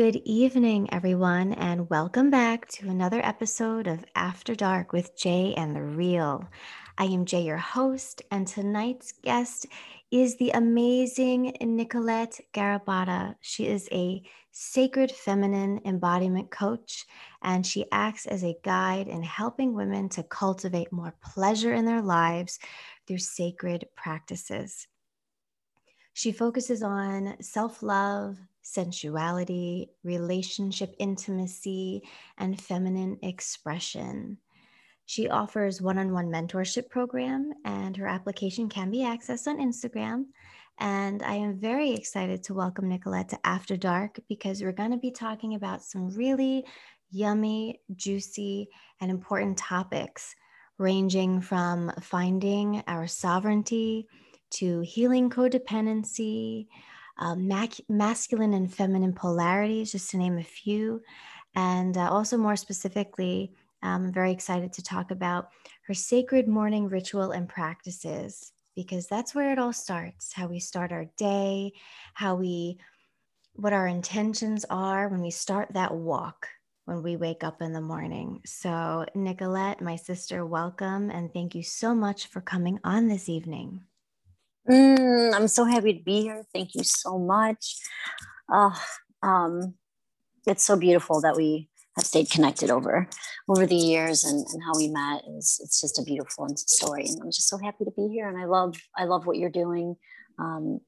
Good evening, everyone, and welcome back to another episode of After Dark with Jay and the Real. I am Jay, your host, and tonight's guest is the amazing Nicolette Garabata. She is a sacred feminine embodiment coach, and she acts as a guide in helping women to cultivate more pleasure in their lives through sacred practices. She focuses on self love, sensuality, relationship intimacy, and feminine expression. She offers one on one mentorship program, and her application can be accessed on Instagram. And I am very excited to welcome Nicolette to After Dark because we're going to be talking about some really yummy, juicy, and important topics, ranging from finding our sovereignty to healing codependency, uh, mac- masculine and feminine polarities, just to name a few. And uh, also, more specifically, um, I'm very excited to talk about her sacred morning ritual and practices because that's where it all starts how we start our day, how we, what our intentions are when we start that walk when we wake up in the morning. So, Nicolette, my sister, welcome and thank you so much for coming on this evening. Mm, I'm so happy to be here. Thank you so much. Um, it's so beautiful that we have stayed connected over over the years and, and how we met. Is it's just a beautiful story and i'm just so happy to be here and i love i love what you're doing. Um,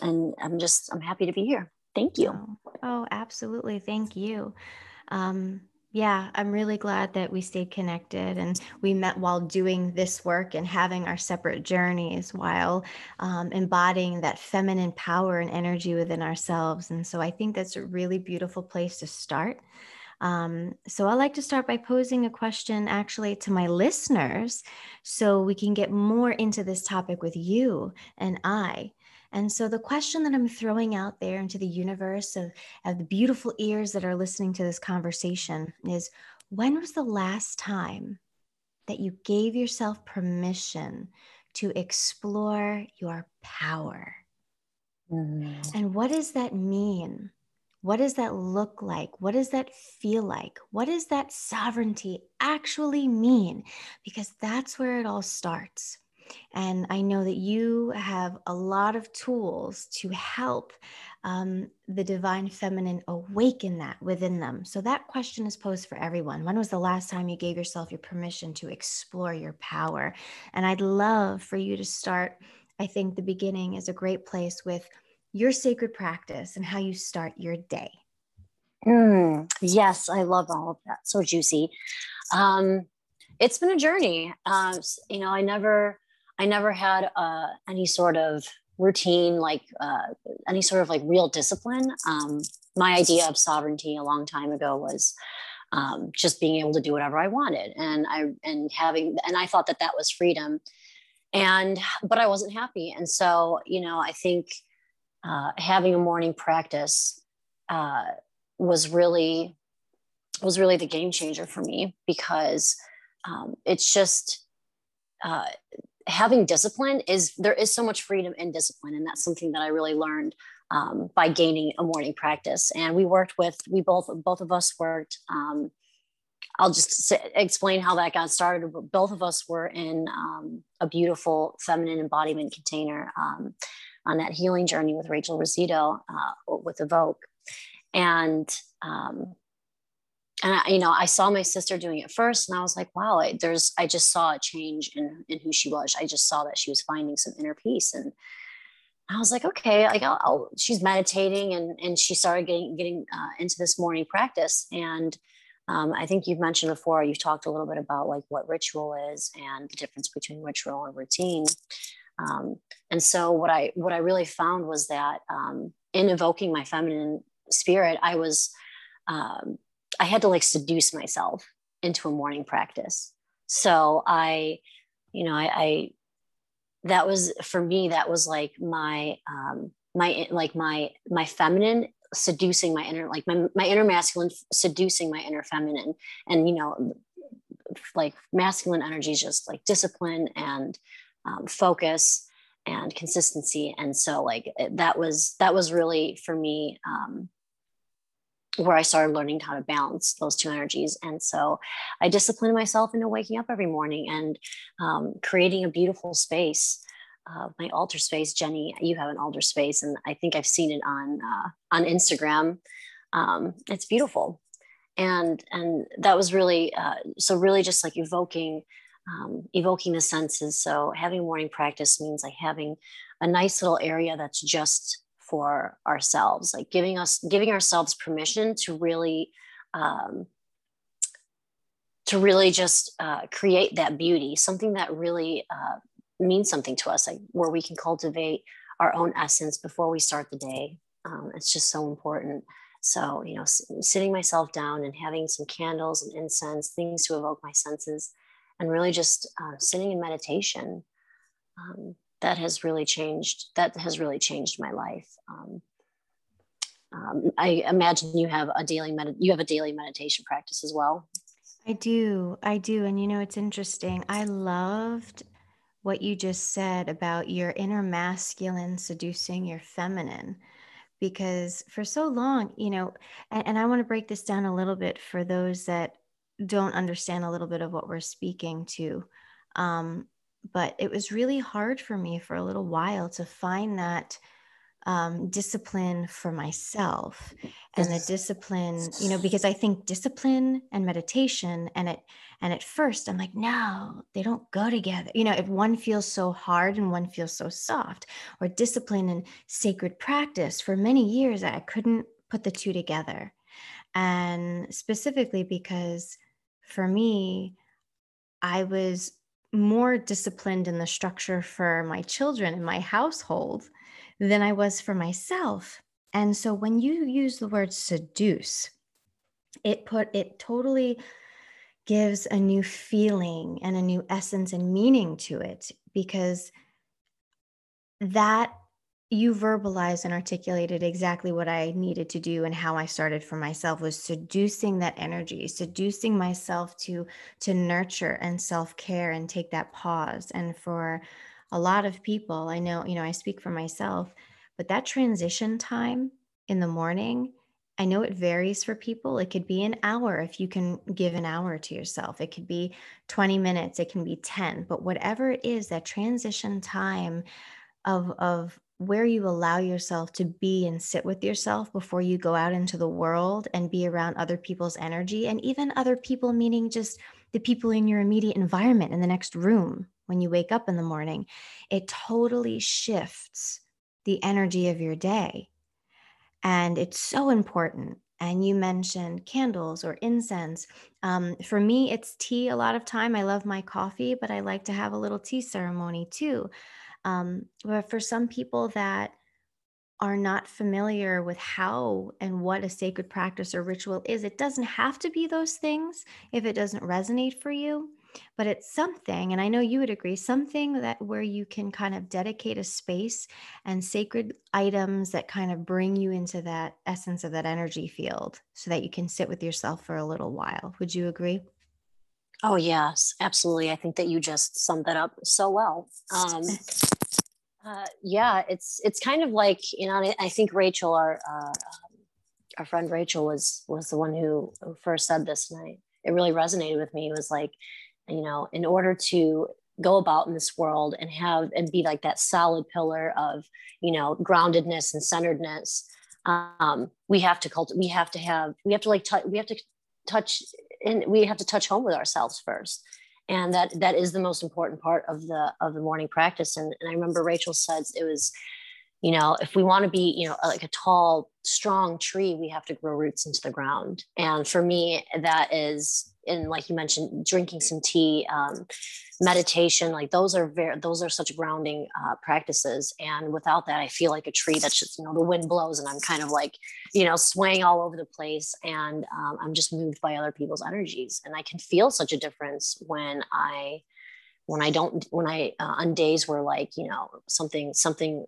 and i'm just i'm happy to be here. Thank you. Oh, oh absolutely. Thank you. Um, yeah, I'm really glad that we stayed connected and we met while doing this work and having our separate journeys while um, embodying that feminine power and energy within ourselves. And so I think that's a really beautiful place to start. Um, so I like to start by posing a question actually to my listeners so we can get more into this topic with you and I. And so, the question that I'm throwing out there into the universe of, of the beautiful ears that are listening to this conversation is when was the last time that you gave yourself permission to explore your power? Mm. And what does that mean? What does that look like? What does that feel like? What does that sovereignty actually mean? Because that's where it all starts. And I know that you have a lot of tools to help um, the divine feminine awaken that within them. So, that question is posed for everyone. When was the last time you gave yourself your permission to explore your power? And I'd love for you to start. I think the beginning is a great place with your sacred practice and how you start your day. Mm, yes, I love all of that. So juicy. Um, it's been a journey. Uh, you know, I never I never had uh, any sort of routine, like uh, any sort of like real discipline. Um, my idea of sovereignty a long time ago was um, just being able to do whatever I wanted, and I and having and I thought that that was freedom, and but I wasn't happy, and so you know I think uh, having a morning practice uh, was really was really the game changer for me because um, it's just uh, having discipline is there is so much freedom in discipline and that's something that i really learned um, by gaining a morning practice. And we worked with we both both of us worked um, i'll just explain how that got started both of us were in um, a beautiful feminine embodiment container um, on that healing journey with rachel rosito uh, with evoke. And um, and I, you know i saw my sister doing it first and i was like wow I, there's i just saw a change in in who she was. I just saw that she was finding some inner peace. And i was like okay like I'll, I'll, she's meditating and and she started getting getting uh, into this morning practice. And um, i think you've mentioned before you've talked a little bit about like what ritual is and the difference between ritual and routine. Um, and so what i what i really found was that um, in evoking my feminine spirit i was um, I had to like seduce myself into a morning practice. So I, you know, I, I that was for me, that was like my, um, my, like my, my feminine seducing my inner, like my, my inner masculine seducing my inner feminine. And, you know, like masculine energy is just like discipline and um, focus and consistency. And so like that was, that was really for me, um, where I started learning how to balance those two energies. And so I disciplined myself into waking up every morning and um, creating a beautiful space. Uh, my altar space, Jenny, you have an altar space, and I think I've seen it on uh, on Instagram. Um, it's beautiful, and and that was really uh, so really just like evoking um, evoking the senses. So having morning practice means like having a nice little area that's just for ourselves, like giving us giving ourselves permission to really um, to really just uh, create that beauty, something that really uh, means something to us, like where we can cultivate our own essence before we start the day. Um, it's just so important. So, you know, sitting myself down and having some candles and incense, things to evoke my senses, and really just uh, sitting in meditation. Um, that has really changed that has really changed my life. Um, um, i imagine you have a daily med- you have a daily meditation practice as well. I do i do. And you know it's interesting. I loved what you just said about your inner masculine seducing your feminine because for so long you know and, and i want to break this down a little bit for those that don't understand a little bit of what we're speaking to. Um, but it was really hard for me for a little while to find that um, discipline for myself and the discipline you know because i think discipline and meditation and it and at first i'm like no they don't go together. You know if one feels so hard and one feels so soft or discipline and sacred practice for many years i couldn't put the two together. And specifically because for me i was more disciplined in the structure for my children and my household than I was for myself. And so when you use the word seduce, it put it totally gives a new feeling and a new essence and meaning to it because that you verbalized and articulated exactly what I needed to do and how I started for myself was seducing that energy, seducing myself to to nurture and self-care and take that pause. And for a lot of people, I know, you know, I speak for myself, but that transition time in the morning, I know it varies for people. It could be an hour if you can give an hour to yourself. It could be 20 minutes, it can be 10, but whatever it is, that transition time of of where you allow yourself to be and sit with yourself before you go out into the world and be around other people's energy and even other people meaning just the people in your immediate environment in the next room when you wake up in the morning. It totally shifts the energy of your day. And it's so important. And you mentioned candles or incense. Um, for me it's tea a lot of time. I love my coffee but i like to have a little tea ceremony too um, but for some people that are not familiar with how and what a sacred practice or ritual is, it doesn't have to be those things if it doesn't resonate for you. But it's something, and I know you would agree, something that where you can kind of dedicate a space and sacred items that kind of bring you into that essence of that energy field so that you can sit with yourself for a little while. Would you agree? Oh, yes, absolutely. I think that you just summed that up so well. Um, uh, yeah, it's it's kind of like you know. I, I think Rachel, our uh, our friend Rachel, was was the one who, who first said this, and I, it really resonated with me. It was like, you know, in order to go about in this world and have and be like that solid pillar of you know groundedness and centeredness um we have to cult we have to have we have to like touch we have to touch and we have to touch home with ourselves first. And that that is the most important part of the of the morning practice. And, and i remember rachel said it was you know if we want to be you know like a tall strong tree we have to grow roots into the ground. And for me that is and like you mentioned drinking some tea um, meditation like those are very those are such grounding uh, practices. And without that i feel like a tree that's just you know the wind blows and i'm kind of like you know swaying all over the place. And um, i'm just moved by other people's energies. And i can feel such a difference when i when I don't, when I, uh, on days where like, you know, something, something,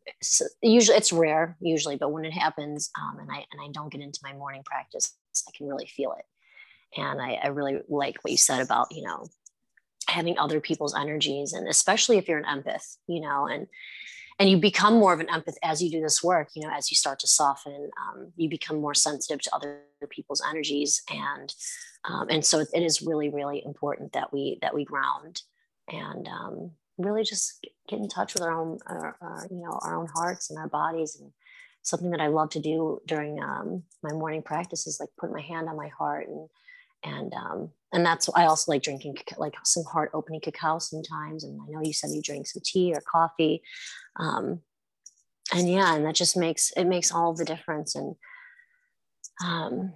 usually it's rare usually, but when it happens um, and I, and I don't get into my morning practice, I can really feel it. And I, I really like what you said about, you know, having other people's energies and especially if you're an empath, you know, and, and you become more of an empath as you do this work you know as you start to soften um, you become more sensitive to other people's energies. And um, and so it is really really important that we that we ground and um, really just get in touch with our own our, our, you know our own hearts and our bodies. And something that i love to do during um, my morning practice is like put my hand on my heart and and um, and that's i also like drinking like some heart opening cacao sometimes. And i know you said you drink some tea or coffee. Um, and yeah and that just makes it makes all the difference. And um,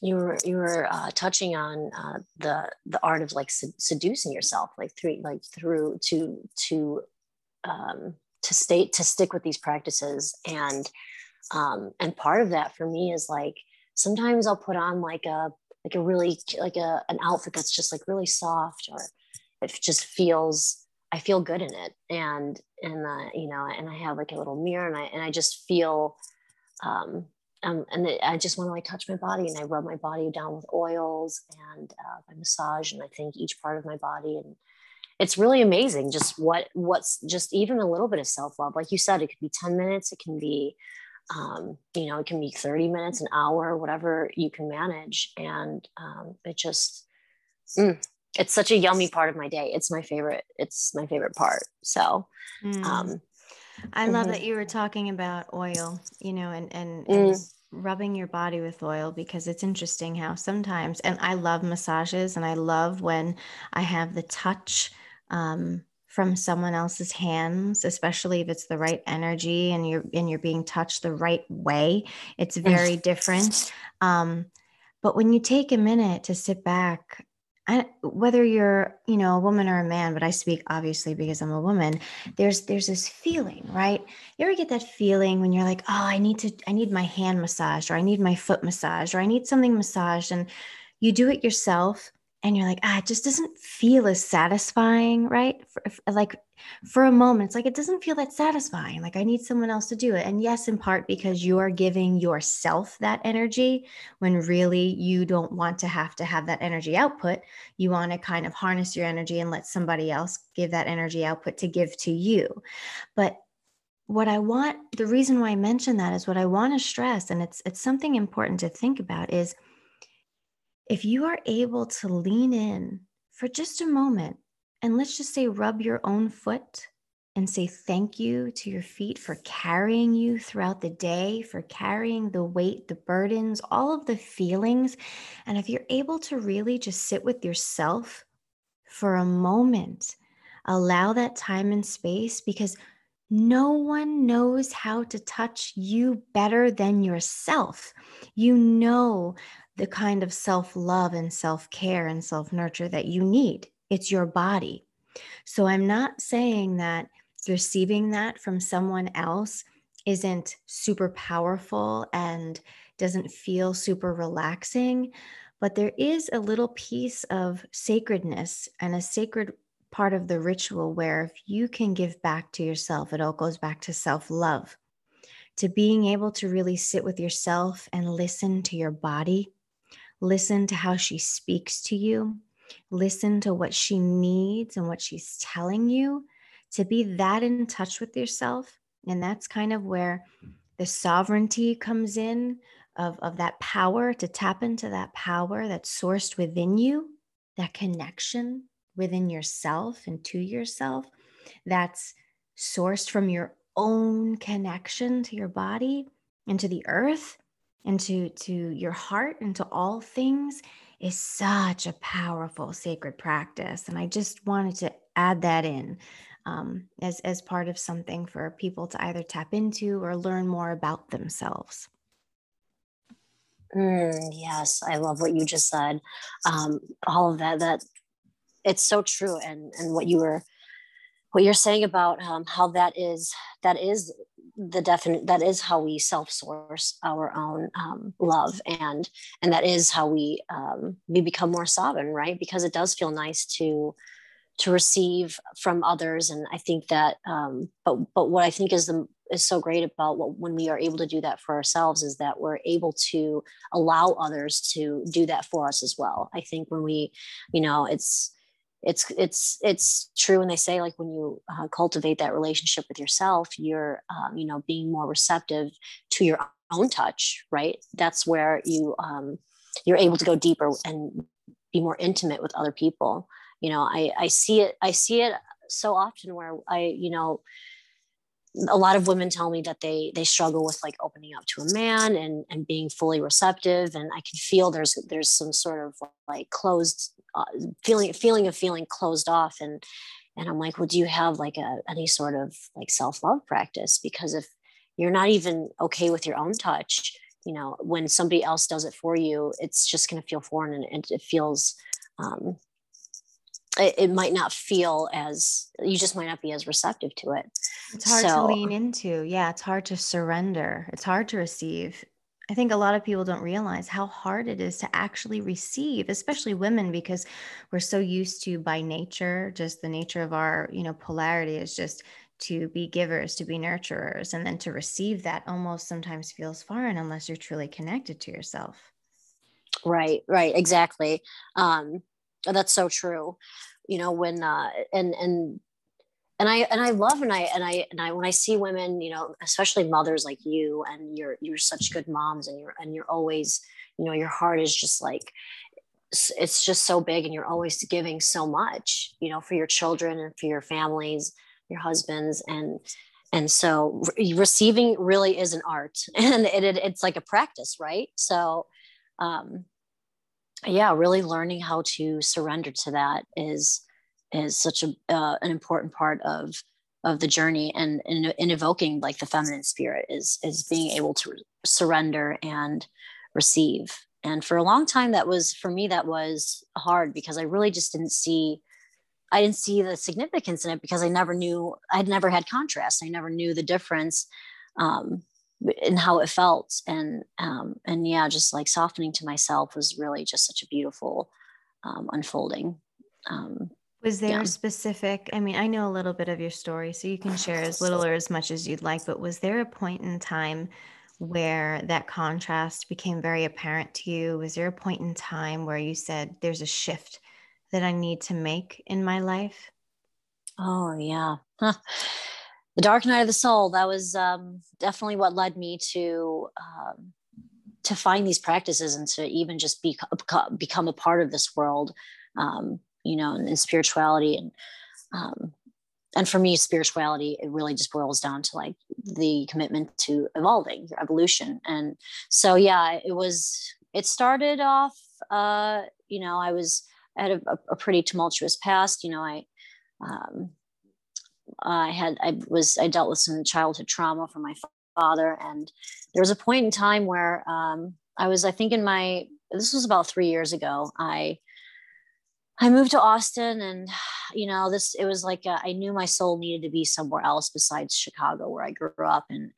you were you were uh, touching on uh, the the art of like seducing yourself like through like through to to um, to state to stick with these practices. And um, and part of that for me is like sometimes I'll put on like a like a really like a an outfit that's just like really soft or it just feels I feel good in it. And and uh, you know and I have like a little mirror and I and I just feel um, um, and I just want to like touch my body and I rub my body down with oils and uh, I massage and I think each part of my body and it's really amazing just what what's just even a little bit of self-love. Like you said it could be 10 minutes it can be um, you know it can be 30 minutes an hour whatever you can manage and um, it just mm, it's such a yummy part of my day it's my favorite it's my favorite part so mm. um, I love mm-hmm. that you were talking about oil, you know, and and, and mm. rubbing your body with oil because it's interesting how sometimes, and I love massages, and I love when I have the touch um, from someone else's hands, especially if it's the right energy and you're and you're being touched the right way. It's very different. Um, but when you take a minute to sit back I, whether you're you know a woman or a man but i speak obviously because i'm a woman there's there's this feeling right you ever get that feeling when you're like oh i need to i need my hand massaged or i need my foot massaged or i need something massaged and you do it yourself and you're like ah it just doesn't feel as satisfying right? For, like for a moment it's like it doesn't feel that satisfying like i need someone else to do it. And yes in part because you are giving yourself that energy when really you don't want to have to have that energy output. You want to kind of harness your energy and let somebody else give that energy output to give to you. But what i want the reason why i mention that is what i want to stress and it's it's something important to think about is if you are able to lean in for just a moment and let's just say rub your own foot and say thank you to your feet for carrying you throughout the day, for carrying the weight, the burdens, all of the feelings. And if you're able to really just sit with yourself for a moment, allow that time and space because no one knows how to touch you better than yourself. You know the kind of self love and self care and self nurture that you need. It's your body. So I'm not saying that receiving that from someone else isn't super powerful and doesn't feel super relaxing, but there is a little piece of sacredness and a sacred part of the ritual where if you can give back to yourself, it all goes back to self love, to being able to really sit with yourself and listen to your body Listen to how she speaks to you. Listen to what she needs and what she's telling you to be that in touch with yourself. And that's kind of where the sovereignty comes in of, of that power to tap into that power that's sourced within you, that connection within yourself and to yourself that's sourced from your own connection to your body and to the earth and to to your heart and to all things is such a powerful sacred practice and i just wanted to add that in um, as as part of something for people to either tap into or learn more about themselves. Mm, yes i love what you just said. Um, all of that that it's so true and and what you were what you're saying about um, how that is that is the definite that is how we self-source our own um, love and and that is how we um, we become more sovereign right? Because it does feel nice to to receive from others and i think that um, but but what i think is the is so great about what, when we are able to do that for ourselves is that we're able to allow others to do that for us as well. I think when we you know it's it's it's it's true when they say like when you uh, cultivate that relationship with yourself you're um, you know being more receptive to your own touch right? That's where you um, you're able to go deeper and be more intimate with other people. You know i i see it i see it so often where i you know a lot of women tell me that they they struggle with like opening up to a man and and being fully receptive and i can feel there's there's some sort of like closed uh, feeling feeling of feeling closed off. And and i'm like well do you have like a any sort of like self-love practice? Because if you're not even okay with your own touch you know when somebody else does it for you it's just going to feel foreign and it, feels um, it, it, might not feel as you just might not be as receptive to it. It's hard so, to lean into. Yeah it's hard to surrender. It's hard to receive I think a lot of people don't realize how hard it is to actually receive, especially women, because we're so used to by nature, just the nature of our, you know, polarity is just to be givers, to be nurturers, and then to receive that almost sometimes feels foreign unless you're truly connected to yourself. Right, right, exactly. Um, that's so true. You know, when uh, and and and I and I love and I and I and I when I see women, you know, especially mothers like you, and you're you're such good moms, and you're and you're always, you know, your heart is just like it's just so big, and you're always giving so much, you know, for your children and for your families your husbands. And and so re- receiving really is an art and it, it, it's like a practice right? So um yeah really learning how to surrender to that is is such a uh, an important part of of the journey and in, in evoking like the feminine spirit is is being able to re- surrender and receive and for a long time that was for me that was hard because i really just didn't see I didn't see the significance in it because I never knew, I'd never had contrast. I never knew the difference um, in how it felt. And, um, and yeah, just like softening to myself was really just such a beautiful um, unfolding. Um, was there yeah. a specific, I mean, I know a little bit of your story, so you can share as little or as much as you'd like, but was there a point in time where that contrast became very apparent to you? Was there a point in time where you said there's a shift that I need to make in my life? Oh, yeah. Huh. The dark night of the soul. That was um, definitely what led me to um, to find these practices and to even just be, become a part of this world, um, you know, and, and spirituality and um, and for me, spirituality it really just boils down to like the commitment to evolving, evolution, and so yeah, it was. It started off, uh, you know, I was I had a, a pretty tumultuous past. You know, I um, I had I was I dealt with some childhood trauma from my father, and there was a point in time where um, I was I think in my this was about three years ago. I I moved to Austin, and you know this it was like a, uh, I knew my soul needed to be somewhere else besides Chicago, where I grew up, and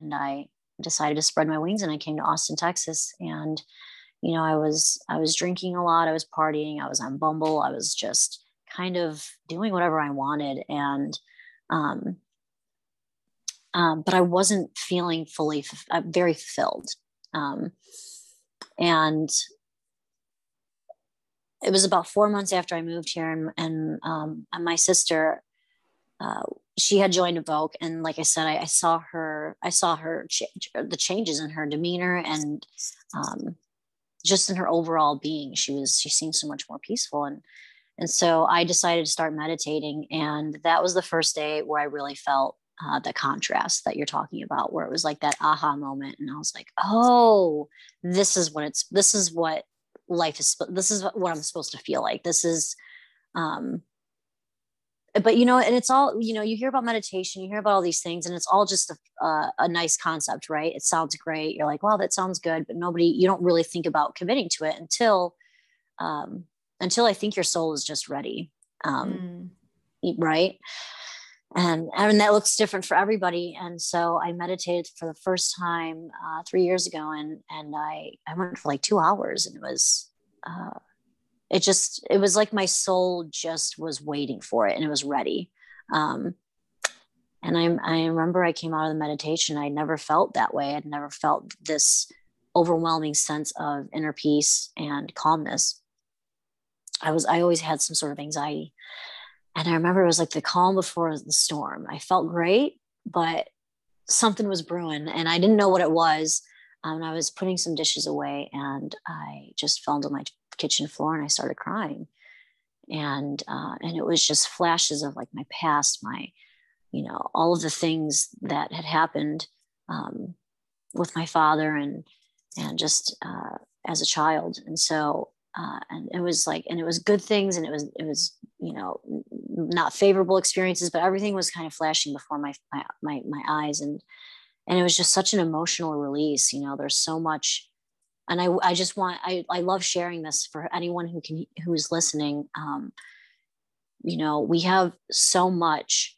and I decided to spread my wings, and I came to Austin, Texas, and you know i was i was drinking a lot i was partying i was on bumble i was just kind of doing whatever i wanted. And um, um but i wasn't feeling fully uh, very fulfilled. Um, and it was about four months after I moved here, and and, um, and my sister, uh, she had joined Evoke, and like I said, I, I saw her, I saw her change, the changes in her demeanor, and um, just in her overall being she was she seemed so much more peaceful and and so i decided to start meditating and that was the first day where i really felt uh, the contrast that you're talking about where it was like that aha moment and i was like oh this is what it's this is what life is this is what i'm supposed to feel like. This is um but you know and it's all you know you hear about meditation you hear about all these things and it's all just a, uh, a nice concept right? It sounds great. You're like well that sounds good but nobody you don't really think about committing to it until um until i think your soul is just ready um mm. right and and that looks different for everybody and so i meditated for the first time uh, three years ago and and i i went for like two hours and it was uh, it just it was like my soul just was waiting for it and it was ready. Um, and I, I remember i came out of the meditation i never felt that way i'd never felt this overwhelming sense of inner peace and calmness. I was i always had some sort of anxiety and i remember it was like the calm before the storm i felt great but something was brewing and i didn't know what it was um, I was putting some dishes away and I just fell onto my kitchen floor and I started crying. And uh, and it was just flashes of like my past, my, you know, all of the things that had happened um, with my father and and just uh, as a child. And so uh, and it was like and it was good things and it was it was you know not favorable experiences, but everything was kind of flashing before my my my, my eyes and and it was just such an emotional release you know there's so much and i i just want i i love sharing this for anyone who can who's listening. Um you know we have so much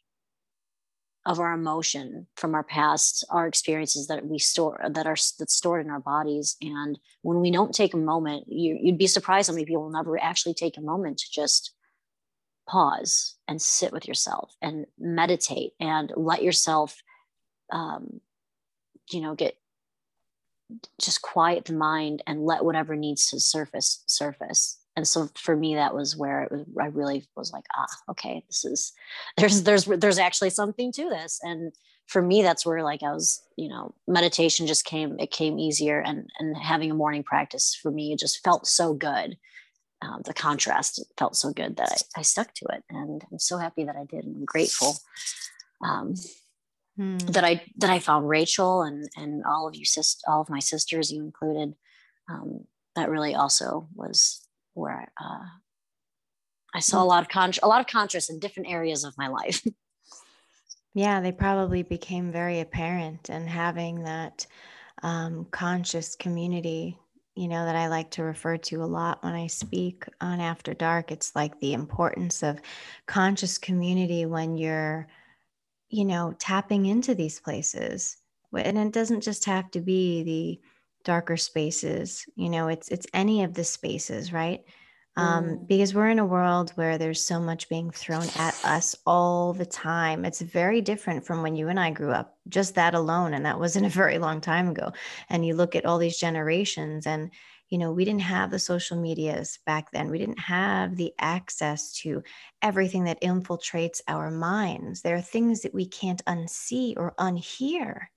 of our emotion from our past our experiences that we store that are that's stored in our bodies. And when we don't take a moment you, you'd be surprised how many people will never actually take a moment to just pause and sit with yourself and meditate and let yourself um, you know get just quiet the mind and let whatever needs to surface surface and so for me that was where it was i really was like ah okay this is there's there's there's actually something to this and for me that's where like i was you know meditation just came it came easier and and having a morning practice for me it just felt so good um, the contrast felt so good that I, I stuck to it and i'm so happy that i did and i'm grateful um, hmm. that I that I found Rachel and and all of you sis all of my sisters you included. Um, that really also was where I, uh, I saw a hmm. lot of con- a lot of contrast in different areas of my life. yeah, they probably became very apparent, and having that um, conscious community you know, that I like to refer to a lot when I speak on After Dark. It's like the importance of conscious community when you're you know, tapping into these places. And it doesn't just have to be the darker spaces, you know, it's it's any of the spaces, right? Um, mm. because we're in a world where there's so much being thrown at us all the time. It's very different from when you and I grew up, just that alone. And that wasn't a very long time ago. And you look at all these generations and you know, we didn't have the social medias back then. We didn't have the access to everything that infiltrates our minds. There are things that we can't unsee or unhear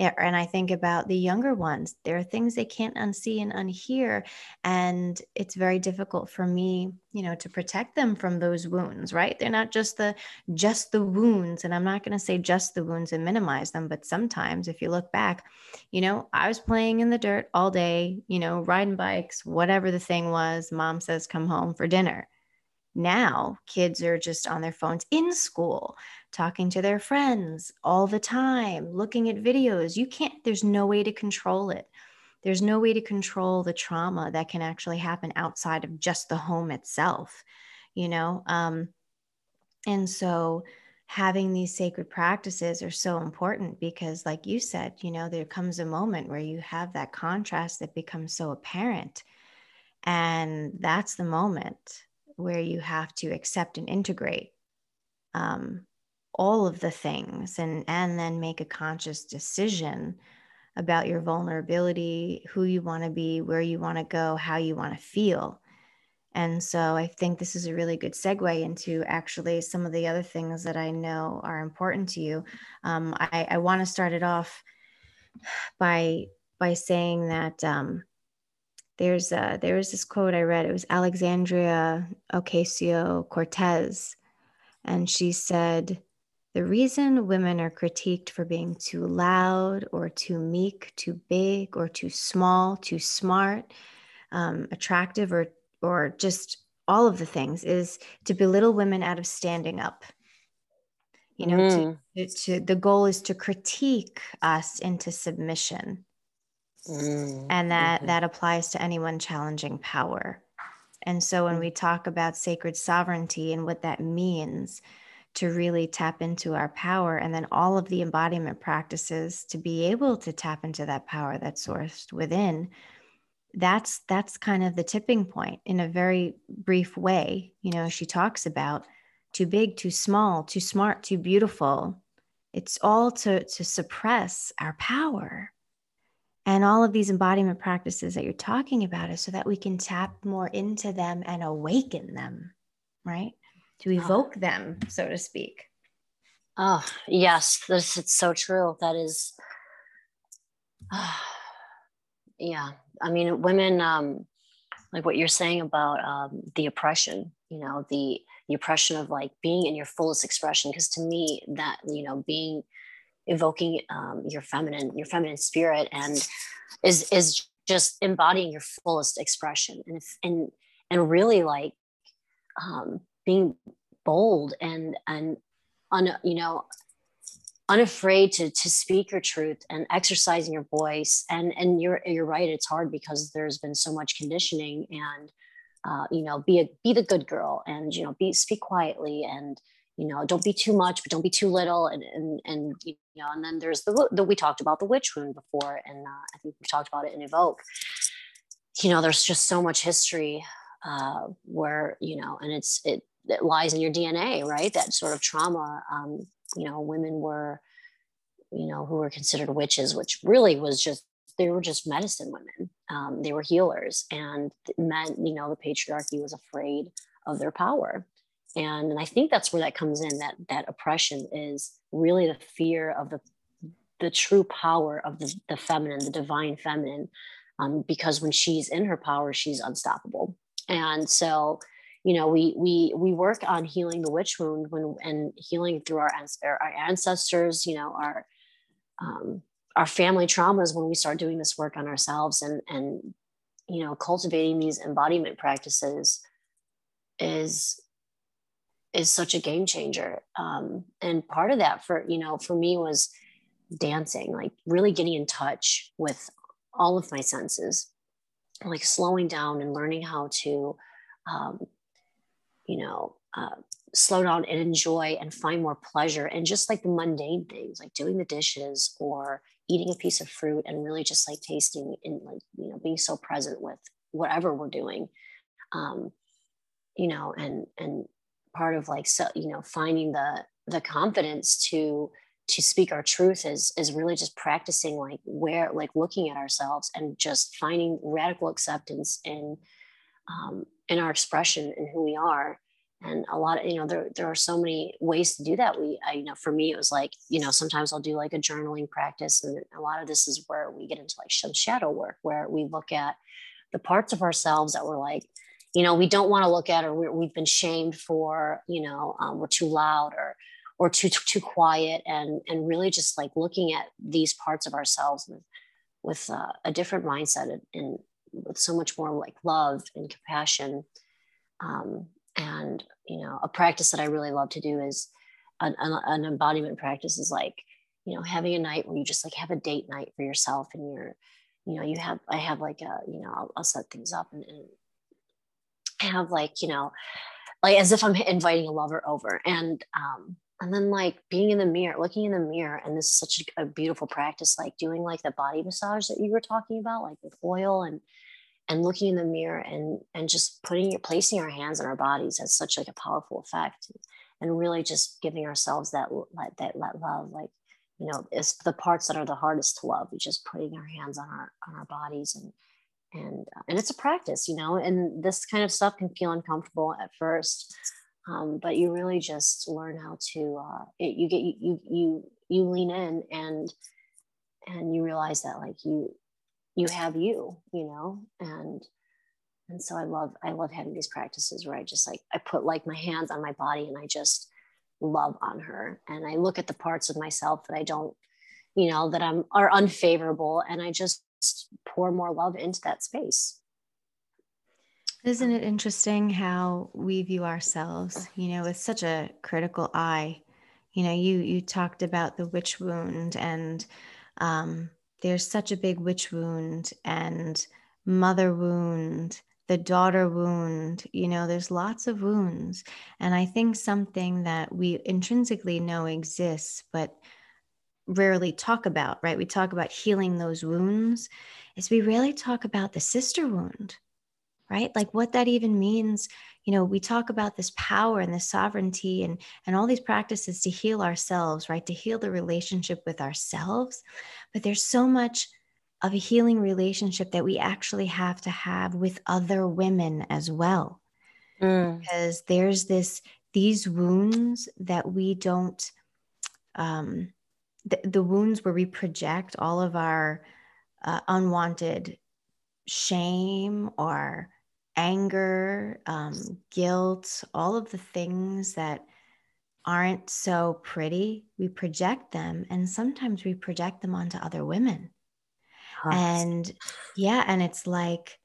and I think about the younger ones. There are things they can't unsee and unhear. And it's very difficult for me, you know, to protect them from those wounds, right? They're not just the just the wounds. And I'm not going to say just the wounds and minimize them, but sometimes if you look back, you know, I was playing in the dirt all day, you know, riding bikes, whatever the thing was. Mom says, come home for dinner. Now, kids are just on their phones in school talking to their friends all the time, looking at videos. You can't, there's no way to control it. There's no way to control the trauma that can actually happen outside of just the home itself, you know? Um, and so, having these sacred practices are so important because like you said you know there comes a moment where you have that contrast that becomes so apparent and that's the moment where you have to accept and integrate um, all of the things and and then make a conscious decision about your vulnerability who you want to be where you want to go how you want to feel. And so i think this is a really good segue into actually some of the other things that i know are important to you. Um, i, I want to start it off by by saying that um, there's a, there was this quote i read it was alexandria ocasio cortez and she said the reason women are critiqued for being too loud or too meek, too big or too small, too smart, um, attractive, or or just all of the things is to belittle women out of standing up. You know, mm. to, to, the goal is to critique us into submission, mm. and that mm-hmm. that applies to anyone challenging power. And so when mm. we talk about sacred sovereignty and what that means, to really tap into our power and then all of the embodiment practices to be able to tap into that power that's sourced within that's that's kind of the tipping point in a very brief way. You know she talks about too big too small too smart too beautiful. It's all to to suppress our power. And all of these embodiment practices that you're talking about is so that we can tap more into them and awaken them right to ah. evoke oh. them, so to speak. Oh, yes, this it's so true. That is yeah i mean women um like what you're saying about um the oppression you know the the oppression of like being in your fullest expression because to me that you know being evoking um, your feminine your feminine spirit and is is just embodying your fullest expression and if, and and really like um, being bold and and you know unafraid to to speak your truth and exercising your voice. And and you're you're right it's hard because there's been so much conditioning and uh, you know be a be the good girl and you know be speak quietly and you know don't be too much but don't be too little. And and and you know and then there's the the we talked about the witch wound before and uh, i think we talked about it in evoke. You know there's just so much history uh, where you know and it's it, it lies in your dna right? That sort of trauma um, you know women were you know who were considered witches which really was just they were just medicine women. Um, they were healers. And meant you know the patriarchy was afraid of their power. And, and i think that's where that comes in that that oppression is really the fear of the the true power of the, the feminine the divine feminine um, because when she's in her power she's unstoppable. And so you know we we we work on healing the witch wound when and healing through our our ancestors you know our um, our family traumas when we start doing this work on ourselves and and you know cultivating these embodiment practices is is such a game changer. Um, and part of that for you know for me was dancing like really getting in touch with all of my senses like slowing down and learning how to um, you know uh, slow down and enjoy and find more pleasure and just like the mundane things like doing the dishes or eating a piece of fruit and really just like tasting and like you know being so present with whatever we're doing. Um you know and and part of like so you know finding the the confidence to to speak our truth is is really just practicing like where like looking at ourselves and just finding radical acceptance in um, in our expression and who we are. And a lot of you know there, there are so many ways to do that. We I, you know for me it was like you know sometimes i'll do like a journaling practice and a lot of this is where we get into like some shadow work where we look at the parts of ourselves that we're like you know we don't want to look at or we have been shamed for you know um, we're too loud or or too too quiet and and really just like looking at these parts of ourselves with with uh, a different mindset and, and, with so much more like love and compassion. Um, and you know a practice that i really love to do is an, an, embodiment practice is like you know having a night where you just like have a date night for yourself and you're you know you have i have like a you know i'll, I'll set things up and, and have like you know like as if i'm inviting a lover over. And um and then like being in the mirror looking in the mirror and this is such a, beautiful practice like doing like the body massage that you were talking about like with oil and and looking in the mirror and and just putting your placing our hands on our bodies has such like a powerful effect and really just giving ourselves that that that, love like you know it's the parts that are the hardest to love just putting our hands on our on our bodies and and and it's a practice you know and this kind of stuff can feel uncomfortable at first um, but you really just learn how to uh, it, you get you you you lean in and and you realize that like you you have you you know? And and so i love i love having these practices where i just like i put like my hands on my body and i just love on her. And i look at the parts of myself that i don't you know that i'm are unfavorable and i just pour more love into that space isn't it interesting how we view ourselves you know with such a critical eye? You know you you talked about the witch wound and um there's such a big witch wound and mother wound the daughter wound you know there's lots of wounds. And i think something that we intrinsically know exists but rarely talk about right? We talk about healing those wounds is we rarely talk about the sister wound right? Like what that even means you know we talk about this power and this sovereignty and and all these practices to heal ourselves right? To heal the relationship with ourselves. But there's so much of a healing relationship that we actually have to have with other women as well. Mm. because there's this these wounds that we don't um the, the wounds where we project all of our uh, unwanted shame or anger, um, guilt, all of the things that aren't so pretty, we project them. And sometimes we project them onto other women. Huh. And yeah, and it's like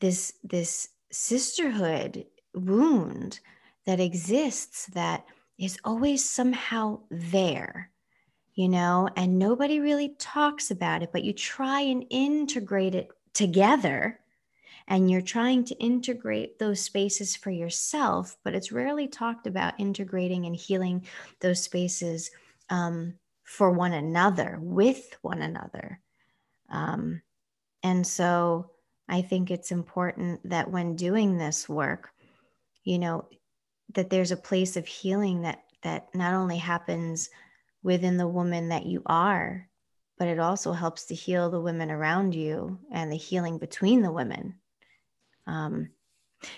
this, this sisterhood wound that exists that is always somehow there, you know, and nobody really talks about it, but you try and integrate it together and you're trying to integrate those spaces for yourself, but it's rarely talked about integrating and healing those spaces um, for one another, with one another. Um, and so I think it's important that when doing this work, you know, that there's a place of healing that that not only happens within the woman that you are, but it also helps to heal the women around you and the healing between the women um,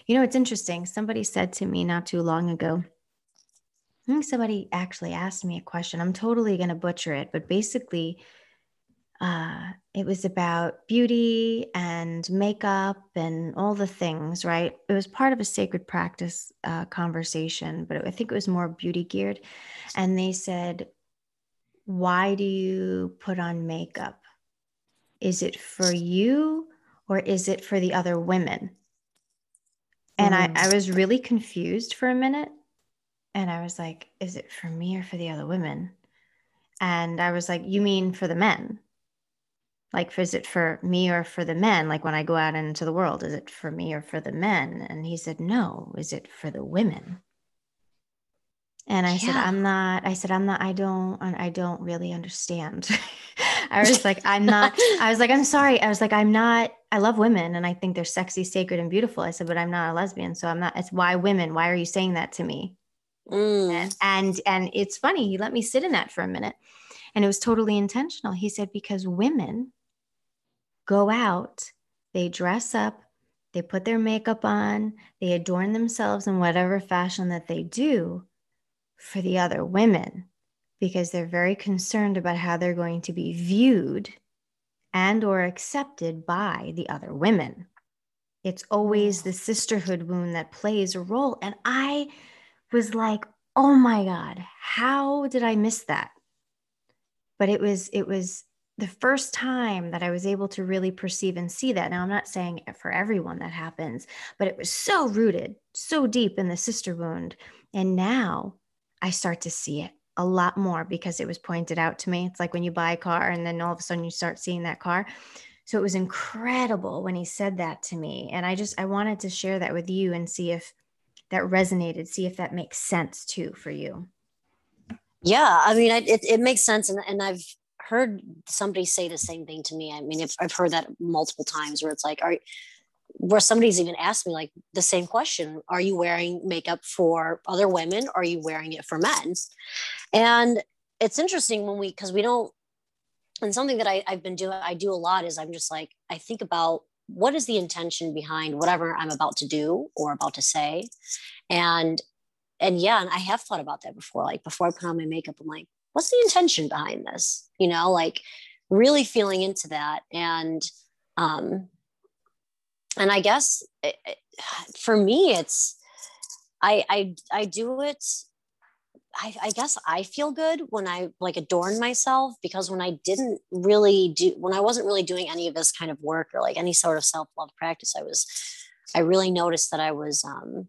you know, it's interesting. Somebody said to me not too long ago, I think somebody actually asked me a question. I'm totally going to butcher it, but basically, uh, it was about beauty and makeup and all the things, right? It was part of a sacred practice uh, conversation, but I think it was more beauty geared. And they said, Why do you put on makeup? Is it for you or is it for the other women? And mm. I, I was really confused for a minute. And I was like, is it for me or for the other women? And I was like, you mean for the men? Like, is it for me or for the men? Like when I go out into the world, is it for me or for the men? And he said, no, is it for the women? And I yeah. said, I'm not, I said, I'm not, I don't, I don't really understand. I was like, I'm not, I was like, I'm sorry. I was like, I'm not, I love women and I think they're sexy, sacred, and beautiful. I said, but I'm not a lesbian. So I'm not, it's why women? Why are you saying that to me? Mm. And, and it's funny. He let me sit in that for a minute and it was totally intentional. He said, because women go out, they dress up, they put their makeup on, they adorn themselves in whatever fashion that they do for the other women because they're very concerned about how they're going to be viewed and or accepted by the other women. It's always the sisterhood wound that plays a role. And i was like oh my god how did i miss that? But it was it was the first time that i was able to really perceive and see that. Now i'm not saying for everyone that happens but it was so rooted so deep in the sister wound. And now I start to see it a lot more because it was pointed out to me. It's like when you buy a car and then all of a sudden you start seeing that car. So it was incredible when he said that to me. And I just, I wanted to share that with you and see if that resonated, see if that makes sense too for you. Yeah. I mean, it, it makes sense. And, and I've heard somebody say the same thing to me. I mean, if I've heard that multiple times where it's like, are where somebody's even asked me like the same question are you wearing makeup for other women or are you wearing it for men? And it's interesting when we because we don't and something that I, i've been doing i do a lot is i'm just like i think about what is the intention behind whatever i'm about to do or about to say. And and yeah and i have thought about that before like before i put on my makeup i'm like what's the intention behind this? You know like really feeling into that. And um and I guess it, it, for me, it's I I I do it. I, I guess I feel good when I like adorn myself because when I didn't really do when I wasn't really doing any of this kind of work or like any sort of self love practice, I was I really noticed that I was um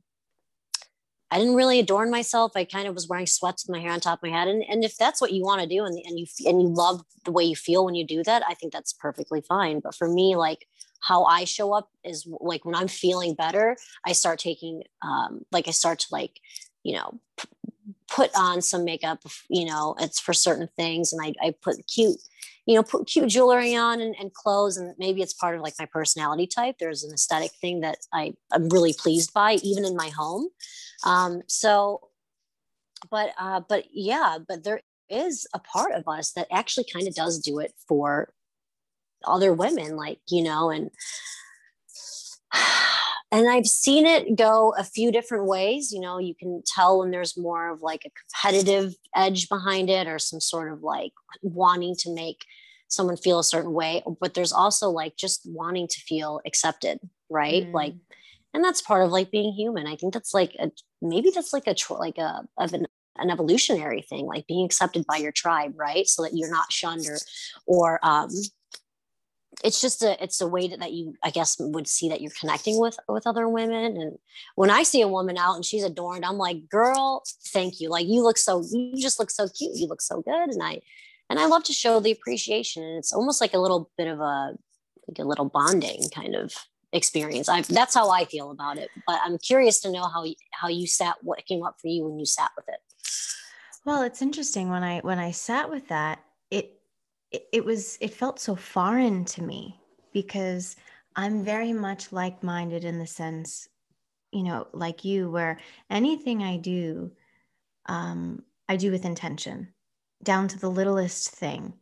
I didn't really adorn myself. I kind of was wearing sweats with my hair on top of my head. And, and if that's what you want to do and, and you and you love the way you feel when you do that, I think that's perfectly fine. But for me, like how I show up is like when I'm feeling better, I start taking, um, like I start to like, you know, p- put on some makeup, you know, it's for certain things. And I, I put cute, you know, put cute jewelry on and, and clothes. And maybe it's part of like my personality type. There's an aesthetic thing that I, I'm really pleased by, even in my home. Um, so, but, uh, but yeah, but there is a part of us that actually kind of does do it for other women like you know and and I've seen it go a few different ways. You know, you can tell when there's more of like a competitive edge behind it or some sort of like wanting to make someone feel a certain way but there's also like just wanting to feel accepted right mm. like and that's part of like being human i think that's like a maybe that's like a like a of an, an evolutionary thing like being accepted by your tribe right so that you're not shunned or or um it's just a it's a way that, you i guess would see that you're connecting with with other women and when i see a woman out and she's adorned i'm like girl thank you like you look so you just look so cute you look so good and i and i love to show the appreciation and it's almost like a little bit of a like a little bonding kind of experience i that's how i feel about it but i'm curious to know how how you sat what came up for you when you sat with it. Well it's interesting when i when i sat with that it was it felt so foreign to me because I'm very much like minded in the sense, you know, like you, where anything I do, um, I do with intention, down to the littlest thing.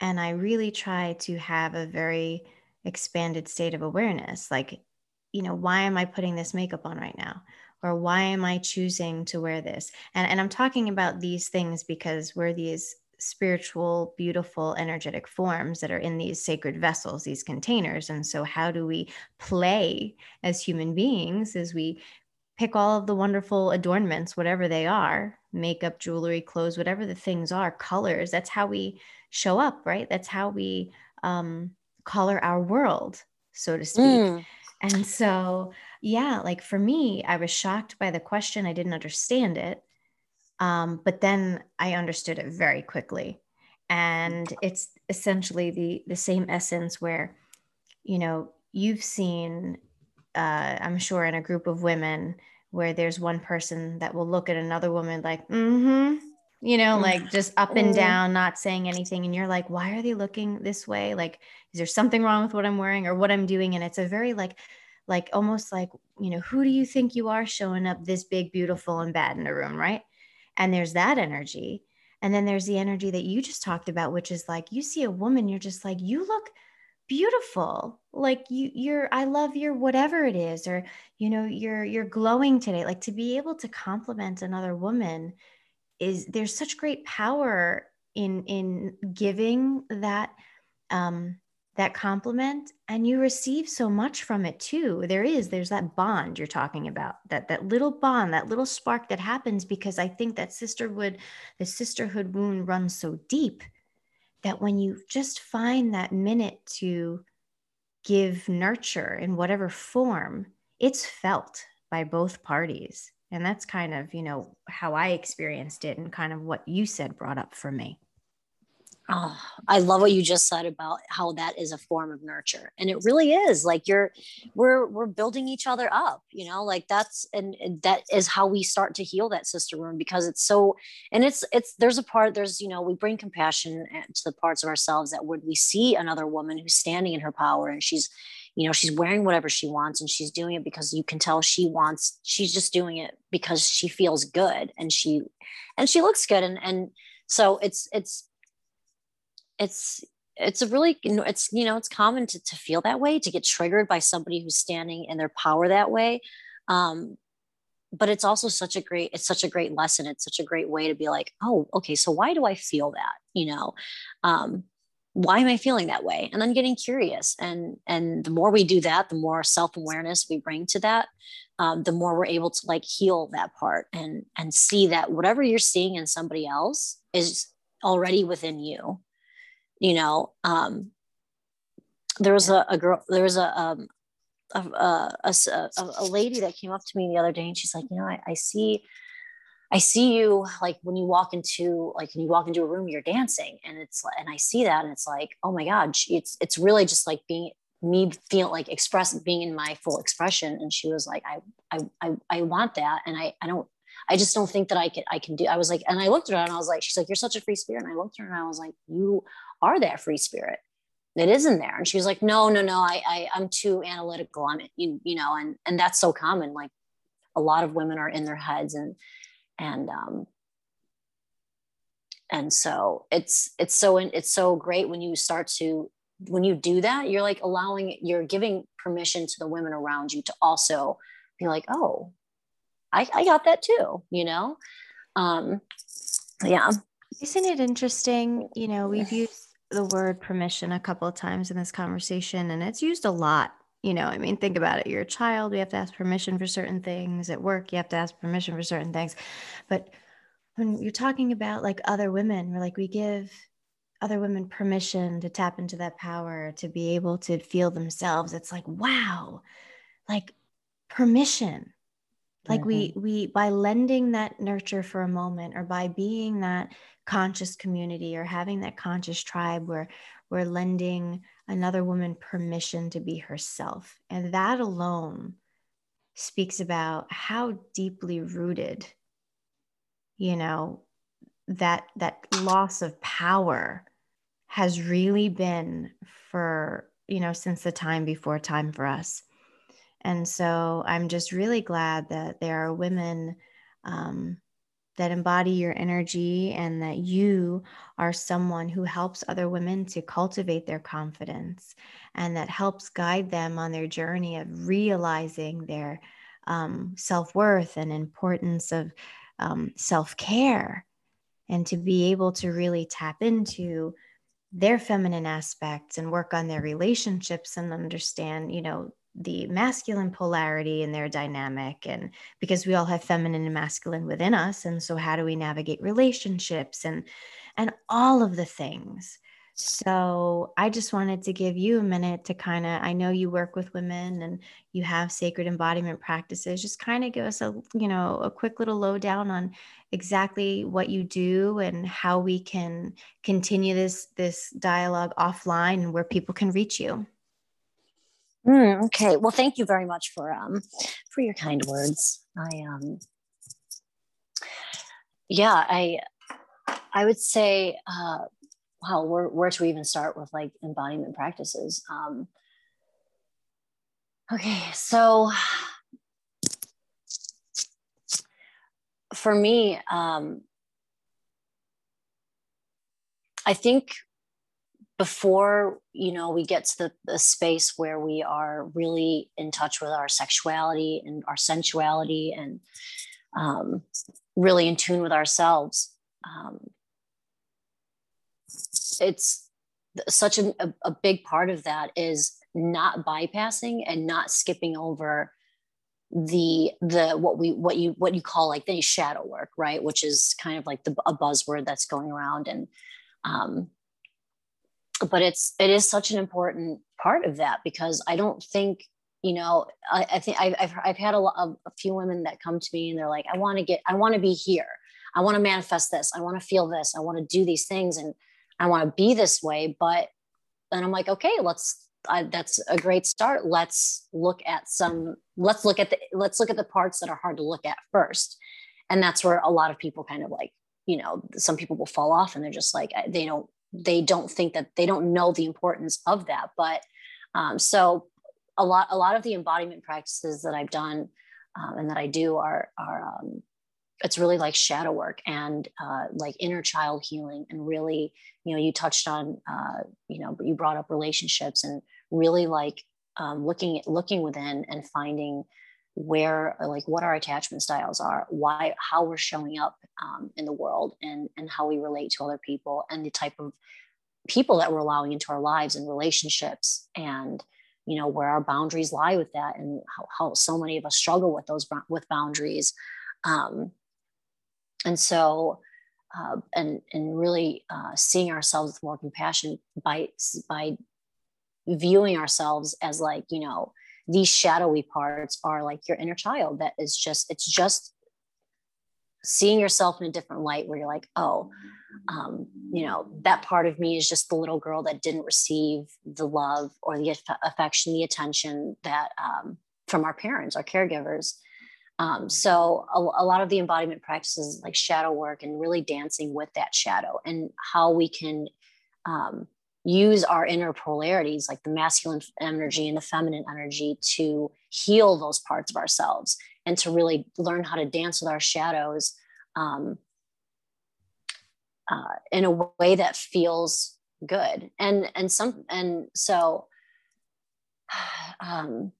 And I really try to have a very expanded state of awareness. Like, you know, why am I putting this makeup on right now? Or why am I choosing to wear this? And, and I'm talking about these things because we're these spiritual, beautiful, energetic forms that are in these sacred vessels, these containers. And so, how do we play as human beings as we pick all of the wonderful adornments, whatever they are makeup, jewelry, clothes, whatever the things are, colors? That's how we show up, right? That's how we um, color our world, so to speak. Mm. And so, yeah, like for me, I was shocked by the question. I didn't understand it. Um, but then I understood it very quickly. And it's essentially the, the same essence where, you know, you've seen, uh, I'm sure, in a group of women where there's one person that will look at another woman like, mm hmm, you know, mm. like just up and mm. down, not saying anything. And you're like, why are they looking this way? Like, is there something wrong with what I'm wearing or what I'm doing? And it's a very like, like almost like, you know, who do you think you are showing up this big, beautiful, and bad in a room, right? And there's that energy. And then there's the energy that you just talked about, which is like you see a woman, you're just like, you look beautiful. Like you, you're, I love your whatever it is, or you know, you're you're glowing today. Like to be able to compliment another woman is there's such great power in in giving that um that compliment and you receive so much from it too. There is there's that bond you're talking about that that little bond that little spark that happens because i think that sisterhood the sisterhood wound runs so deep that when you just find that minute to give nurture in whatever form it's felt by both parties. And that's kind of you know how i experienced it and kind of what you said brought up for me Oh, I love what you just said about how that is a form of nurture. And it really is like you're we're we're building each other up, you know, like that's and, and that is how we start to heal that sister wound because it's so and it's it's there's a part there's you know we bring compassion eh, to the parts of ourselves that would we see another woman who's standing in her power and she's you know she's wearing whatever she wants and she's doing it because you can tell she wants she's just doing it because she feels good and she and she looks good and and so it's it's it's it's a really it's you know it's common to, to feel that way to get triggered by somebody who's standing in their power that way. Um, but it's also such a great it's such a great lesson. It's such a great way to be like oh okay so why do i feel that? You know um, why am i feeling that way? And then getting curious. And and the more we do that the more self-awareness we bring to that um, the more we're able to like heal that part and and see that whatever you're seeing in somebody else is already within you you know um, there was a, a girl there was a, um, a, a, a, lady that came up to me the other day and she's like you know I, I see I see you like when you walk into like when you walk into a room you're dancing and it's and I see that and it's like oh my god it's it's really just like being me feel like express being in my full expression. And she was like I I I, I want that. And I I don't I just don't think that I can I can do I was like and I looked at her and I was like she's like you're such a free spirit. And I looked at her and I was like you are that free spirit that isn't there. And she was like no no no i, I i'm too analytical. I'm you, you know and and that's so common. Like a lot of women are in their heads and and um and so it's it's so it's so great when you start to when you do that you're like allowing you're giving permission to the women around you to also be like oh i, I got that too you know? Um yeah. Isn't it interesting? You know we've used the word permission a couple of times in this conversation, and it's used a lot. You know, I mean, think about it. You're a child, we have to ask permission for certain things. At work, you have to ask permission for certain things. But when you're talking about like other women, we're like, we give other women permission to tap into that power, to be able to feel themselves. It's like, wow, like permission like mm-hmm. we we by lending that nurture for a moment or by being that conscious community or having that conscious tribe where we're lending another woman permission to be herself and that alone speaks about how deeply rooted you know that that loss of power has really been for you know since the time before time for us and so I'm just really glad that there are women um, that embody your energy and that you are someone who helps other women to cultivate their confidence and that helps guide them on their journey of realizing their um, self worth and importance of um, self care and to be able to really tap into their feminine aspects and work on their relationships and understand you know the masculine polarity in their dynamic and because we all have feminine and masculine within us and so how do we navigate relationships and and all of the things? So i just wanted to give you a minute to kind of i know you work with women and you have sacred embodiment practices just kind of give us a you know a quick little lowdown on exactly what you do and how we can continue this this dialogue offline and where people can reach you Mm, okay. Well, thank you very much for um for your kind words. I um yeah, I I would say uh wow, where where to even start with like embodiment practices. Um okay, so for me, um I think before you know we get to the, the, space where we are really in touch with our sexuality and our sensuality and um, really in tune with ourselves um, it's such a, a big part of that is not bypassing and not skipping over the the what we what you what you call like the shadow work right? Which is kind of like the a buzzword that's going around and um, but it's it is such an important part of that because I don't think you know I, I think I've, I've, I've had a, a, a few women that come to me and they're like I want to get I want to be here. I want to manifest this. I want to feel this. I want to do these things and I want to be this way. But then I'm like okay let's I, that's a great start. Let's look at some let's look at the let's look at the parts that are hard to look at first. And that's where a lot of people kind of like you know some people will fall off and they're just like they don't they don't think that they don't know the importance of that but um, so a lot a lot of the embodiment practices that i've done um, and that i do are are um, it's really like shadow work and uh, like inner child healing and really you know you touched on uh, you know you brought up relationships and really like um, looking looking within and finding where like what our attachment styles are why how we're showing up um, in the world and and how we relate to other people and the type of people that we're allowing into our lives and relationships and you know where our boundaries lie with that and how, how so many of us struggle with those with boundaries. Um, and so uh, and and really uh, seeing ourselves with more compassion by by viewing ourselves as like you know these shadowy parts are like your inner child that is just it's just seeing yourself in a different light where you're like oh um, you know that part of me is just the little girl that didn't receive the love or the aff- affection the attention that um, from our parents our caregivers. Um, so a, a, lot of the embodiment practices like shadow work and really dancing with that shadow and how we can um, use our inner polarities like the masculine energy and the feminine energy to heal those parts of ourselves and to really learn how to dance with our shadows um, uh, in a way that feels good. And and some and so um,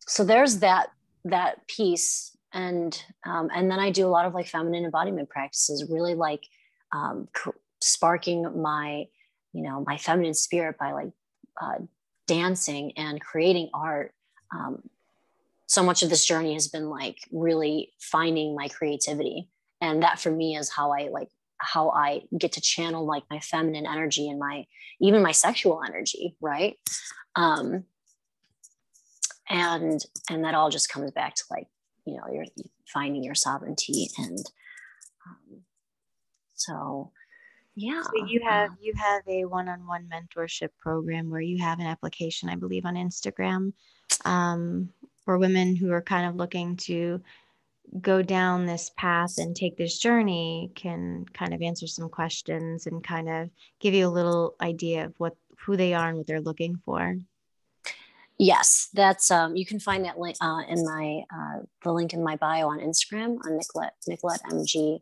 so there's that that piece. And um, and then i do a lot of like feminine embodiment practices really like um, sparking my you know my feminine spirit by like uh, dancing and creating art um, so much of this journey has been like really finding my creativity. And that for me is how i like how i get to channel like my feminine energy and my even my sexual energy right? Um and and that all just comes back to like you know you're finding your sovereignty and um, so yeah. So you have you have a one-on-one mentorship program where you have an application i believe on instagram um, for women who are kind of looking to go down this path and take this journey can kind of answer some questions and kind of give you a little idea of what who they are and what they're looking for. Yes that's um, you can find that link uh, in my uh, the link in my bio on instagram on nicolette nicolette mg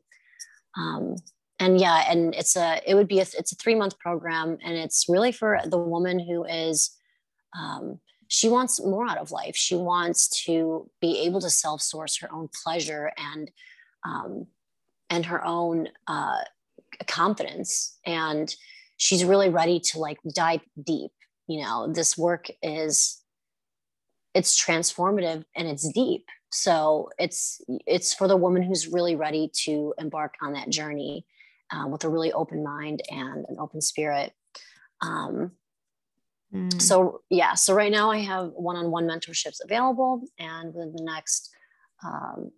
um, and yeah and it's a it would be a it's a three month program and it's really for the woman who is um, she wants more out of life. She wants to be able to self-source her own pleasure and um, and her own uh, confidence. And she's really ready to like dive deep you know? This work is it's transformative and it's deep. So it's it's for the woman who's really ready to embark on that journey um, with a really open mind and an open spirit. Um, mm. So yeah, so right now I have one-on-one mentorships available, and within the next um,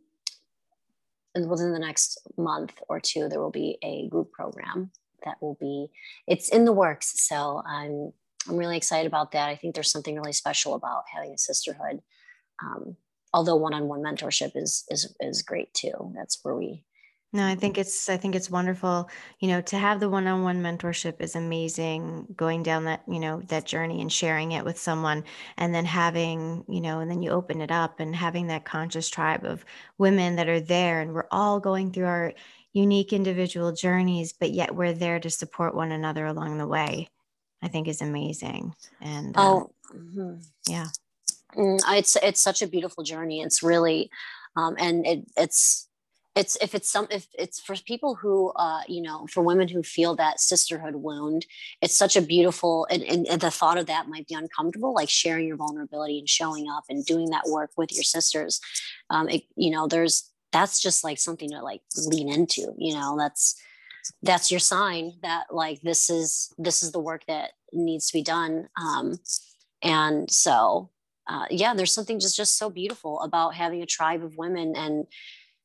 and within the next month or two, there will be a group program that will be it's in the works. So I'm I'm really excited about that. I think there's something really special about having a sisterhood. Um, although one-on-one mentorship is is is great too. That's where we no, I think it's I think it's wonderful. You know, to have the one-on-one mentorship is amazing. Going down that, you know, that journey and sharing it with someone and then having, you know, and then you open it up and having that conscious tribe of women that are there and we're all going through our unique individual journeys, but yet we're there to support one another along the way. I think is amazing. And uh, oh, mm-hmm. yeah. Mm, it's it's such a beautiful journey. It's really um and it it's it's if it's some if it's for people who uh you know for women who feel that sisterhood wound it's such a beautiful and, and, and, the thought of that might be uncomfortable like sharing your vulnerability and showing up and doing that work with your sisters um it, you know there's that's just like something to like lean into you know that's that's your sign that like this is this is the work that needs to be done um and so uh, yeah there's something just just so beautiful about having a tribe of women and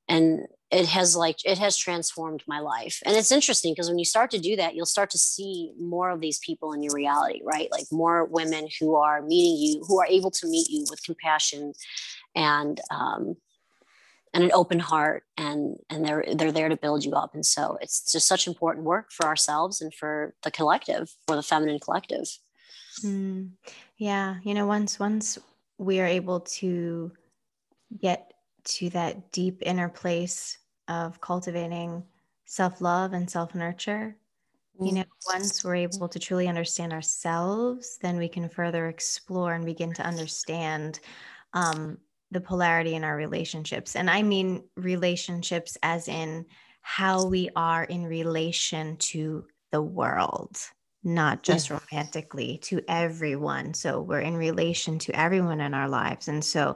and it has like it has transformed my life. And it's interesting because when you start to do that you'll start to see more of these people in your reality right? Like more women who are meeting you who are able to meet you with compassion and um, and an open heart and and they're they're there to build you up. And so it's just such important work for ourselves and for the collective for the feminine collective. Mm, yeah you know once once we are able to get to that deep inner place of cultivating self love and self nurture. You know, once we're able to truly understand ourselves, then we can further explore and begin to understand um, the polarity in our relationships. And I mean relationships as in how we are in relation to the world, not just romantically, to everyone. So we're in relation to everyone in our lives. And so,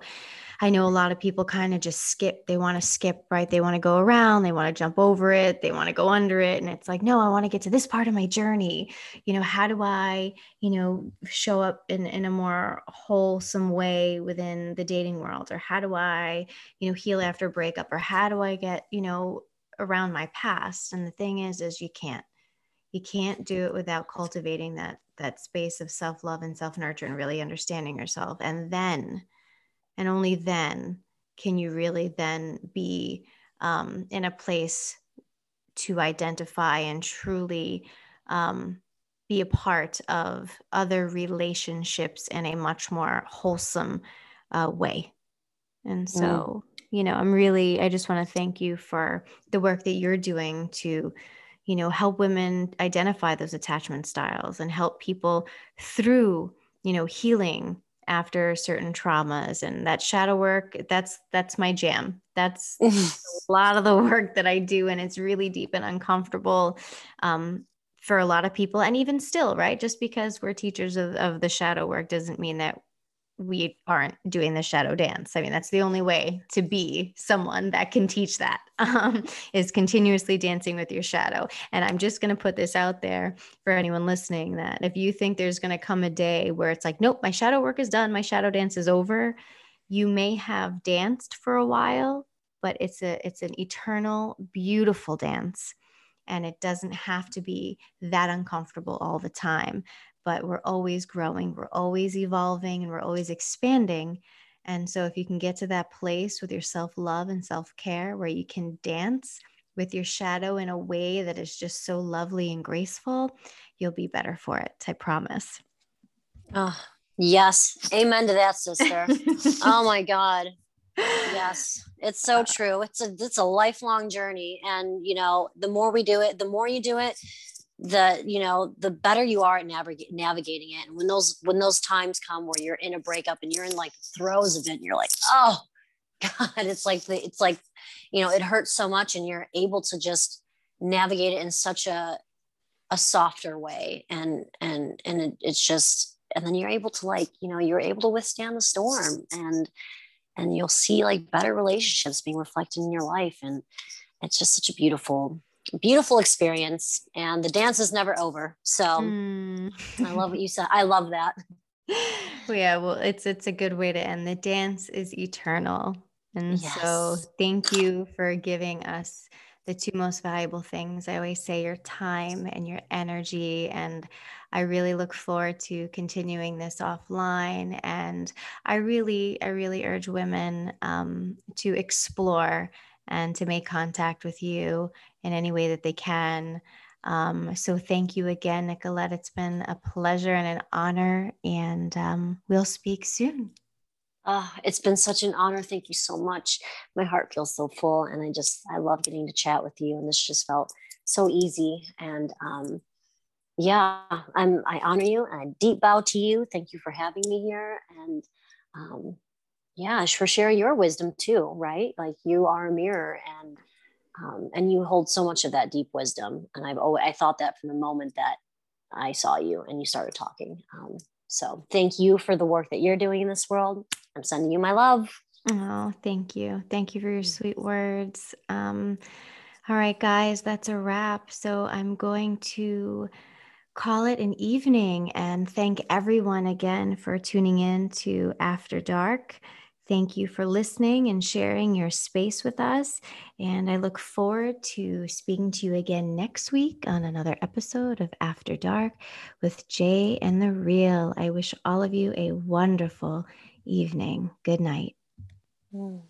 I know a lot of people kind of just skip. They want to skip, right? They want to go around, they want to jump over it, they want to go under it. And it's like, no, I want to get to this part of my journey. You know, how do I, you know, show up in, in a more wholesome way within the dating world? Or how do I, you know, heal after breakup? Or how do I get, you know, around my past? And the thing is, is you can't. You can't do it without cultivating that that space of self-love and self-nurture and really understanding yourself. And then and only then can you really then be um, in a place to identify and truly um, be a part of other relationships in a much more wholesome uh, way. And so, mm. you know, I'm really, I just want to thank you for the work that you're doing to, you know, help women identify those attachment styles and help people through, you know, healing after certain traumas and that shadow work that's that's my jam. That's a lot of the work that i do and it's really deep and uncomfortable um, for a lot of people and even still right? Just because we're teachers of, of the shadow work doesn't mean that we aren't doing the shadow dance. I mean, that's the only way to be someone that can teach that um, is continuously dancing with your shadow. And I'm just going to put this out there for anyone listening that if you think there's going to come a day where it's like, nope, my shadow work is done, my shadow dance is over, you may have danced for a while, but it's a it's an eternal, beautiful dance and it doesn't have to be that uncomfortable all the time but we're always growing, we're always evolving, and we're always expanding. And so, if you can get to that place with your self love and self care where you can dance with your shadow in a way that is just so lovely and graceful, you'll be better for it. I promise. Oh, yes. Amen to that, sister. oh my God. Yes, it's so true. It's a it's a lifelong journey and you know, the more we do it, the more you do it, the you know the better you are at navig- navigating it. And when those when those times come where you're in a breakup and you're in like throes of it and you're like oh god. It's like the it's like you know it hurts so much and you're able to just navigate it in such a a softer way. And and and it, it's just and then you're able to like you know you're able to withstand the storm and and you'll see like better relationships being reflected in your life. And it's just such a beautiful beautiful experience and the dance is never over. So mm. i love what you said. I love that. Yeah well it's it's a good way to end. The dance is eternal. And yes. so thank you for giving us the two most valuable things. I always say your time and your energy and i really look forward to continuing this offline. And i really i really urge women um, to explore and to make contact with you in any way that they can. Um, so thank you again, Nicolette. It's been a pleasure and an honor, and um, we'll speak soon. Oh, it's been such an honor. Thank you so much. My heart feels so full, and I just I love getting to chat with you. And this just felt so easy. And um, yeah, I'm I honor you and I deep bow to you. Thank you for having me here. And um, yeah, for sharing your wisdom too. Right, like you are a mirror, and um, and you hold so much of that deep wisdom and i've always i thought that from the moment that i saw you and you started talking um, so thank you for the work that you're doing in this world. I'm sending you my love. Oh thank you. Thank you for your sweet words. Um, all right guys that's a wrap. So i'm going to call it an evening and thank everyone again for tuning in to after dark Thank you for listening and sharing your space with us. And I look forward to speaking to you again next week on another episode of After Dark with Jay and the Real. I wish all of you a wonderful evening. Good night. Mm.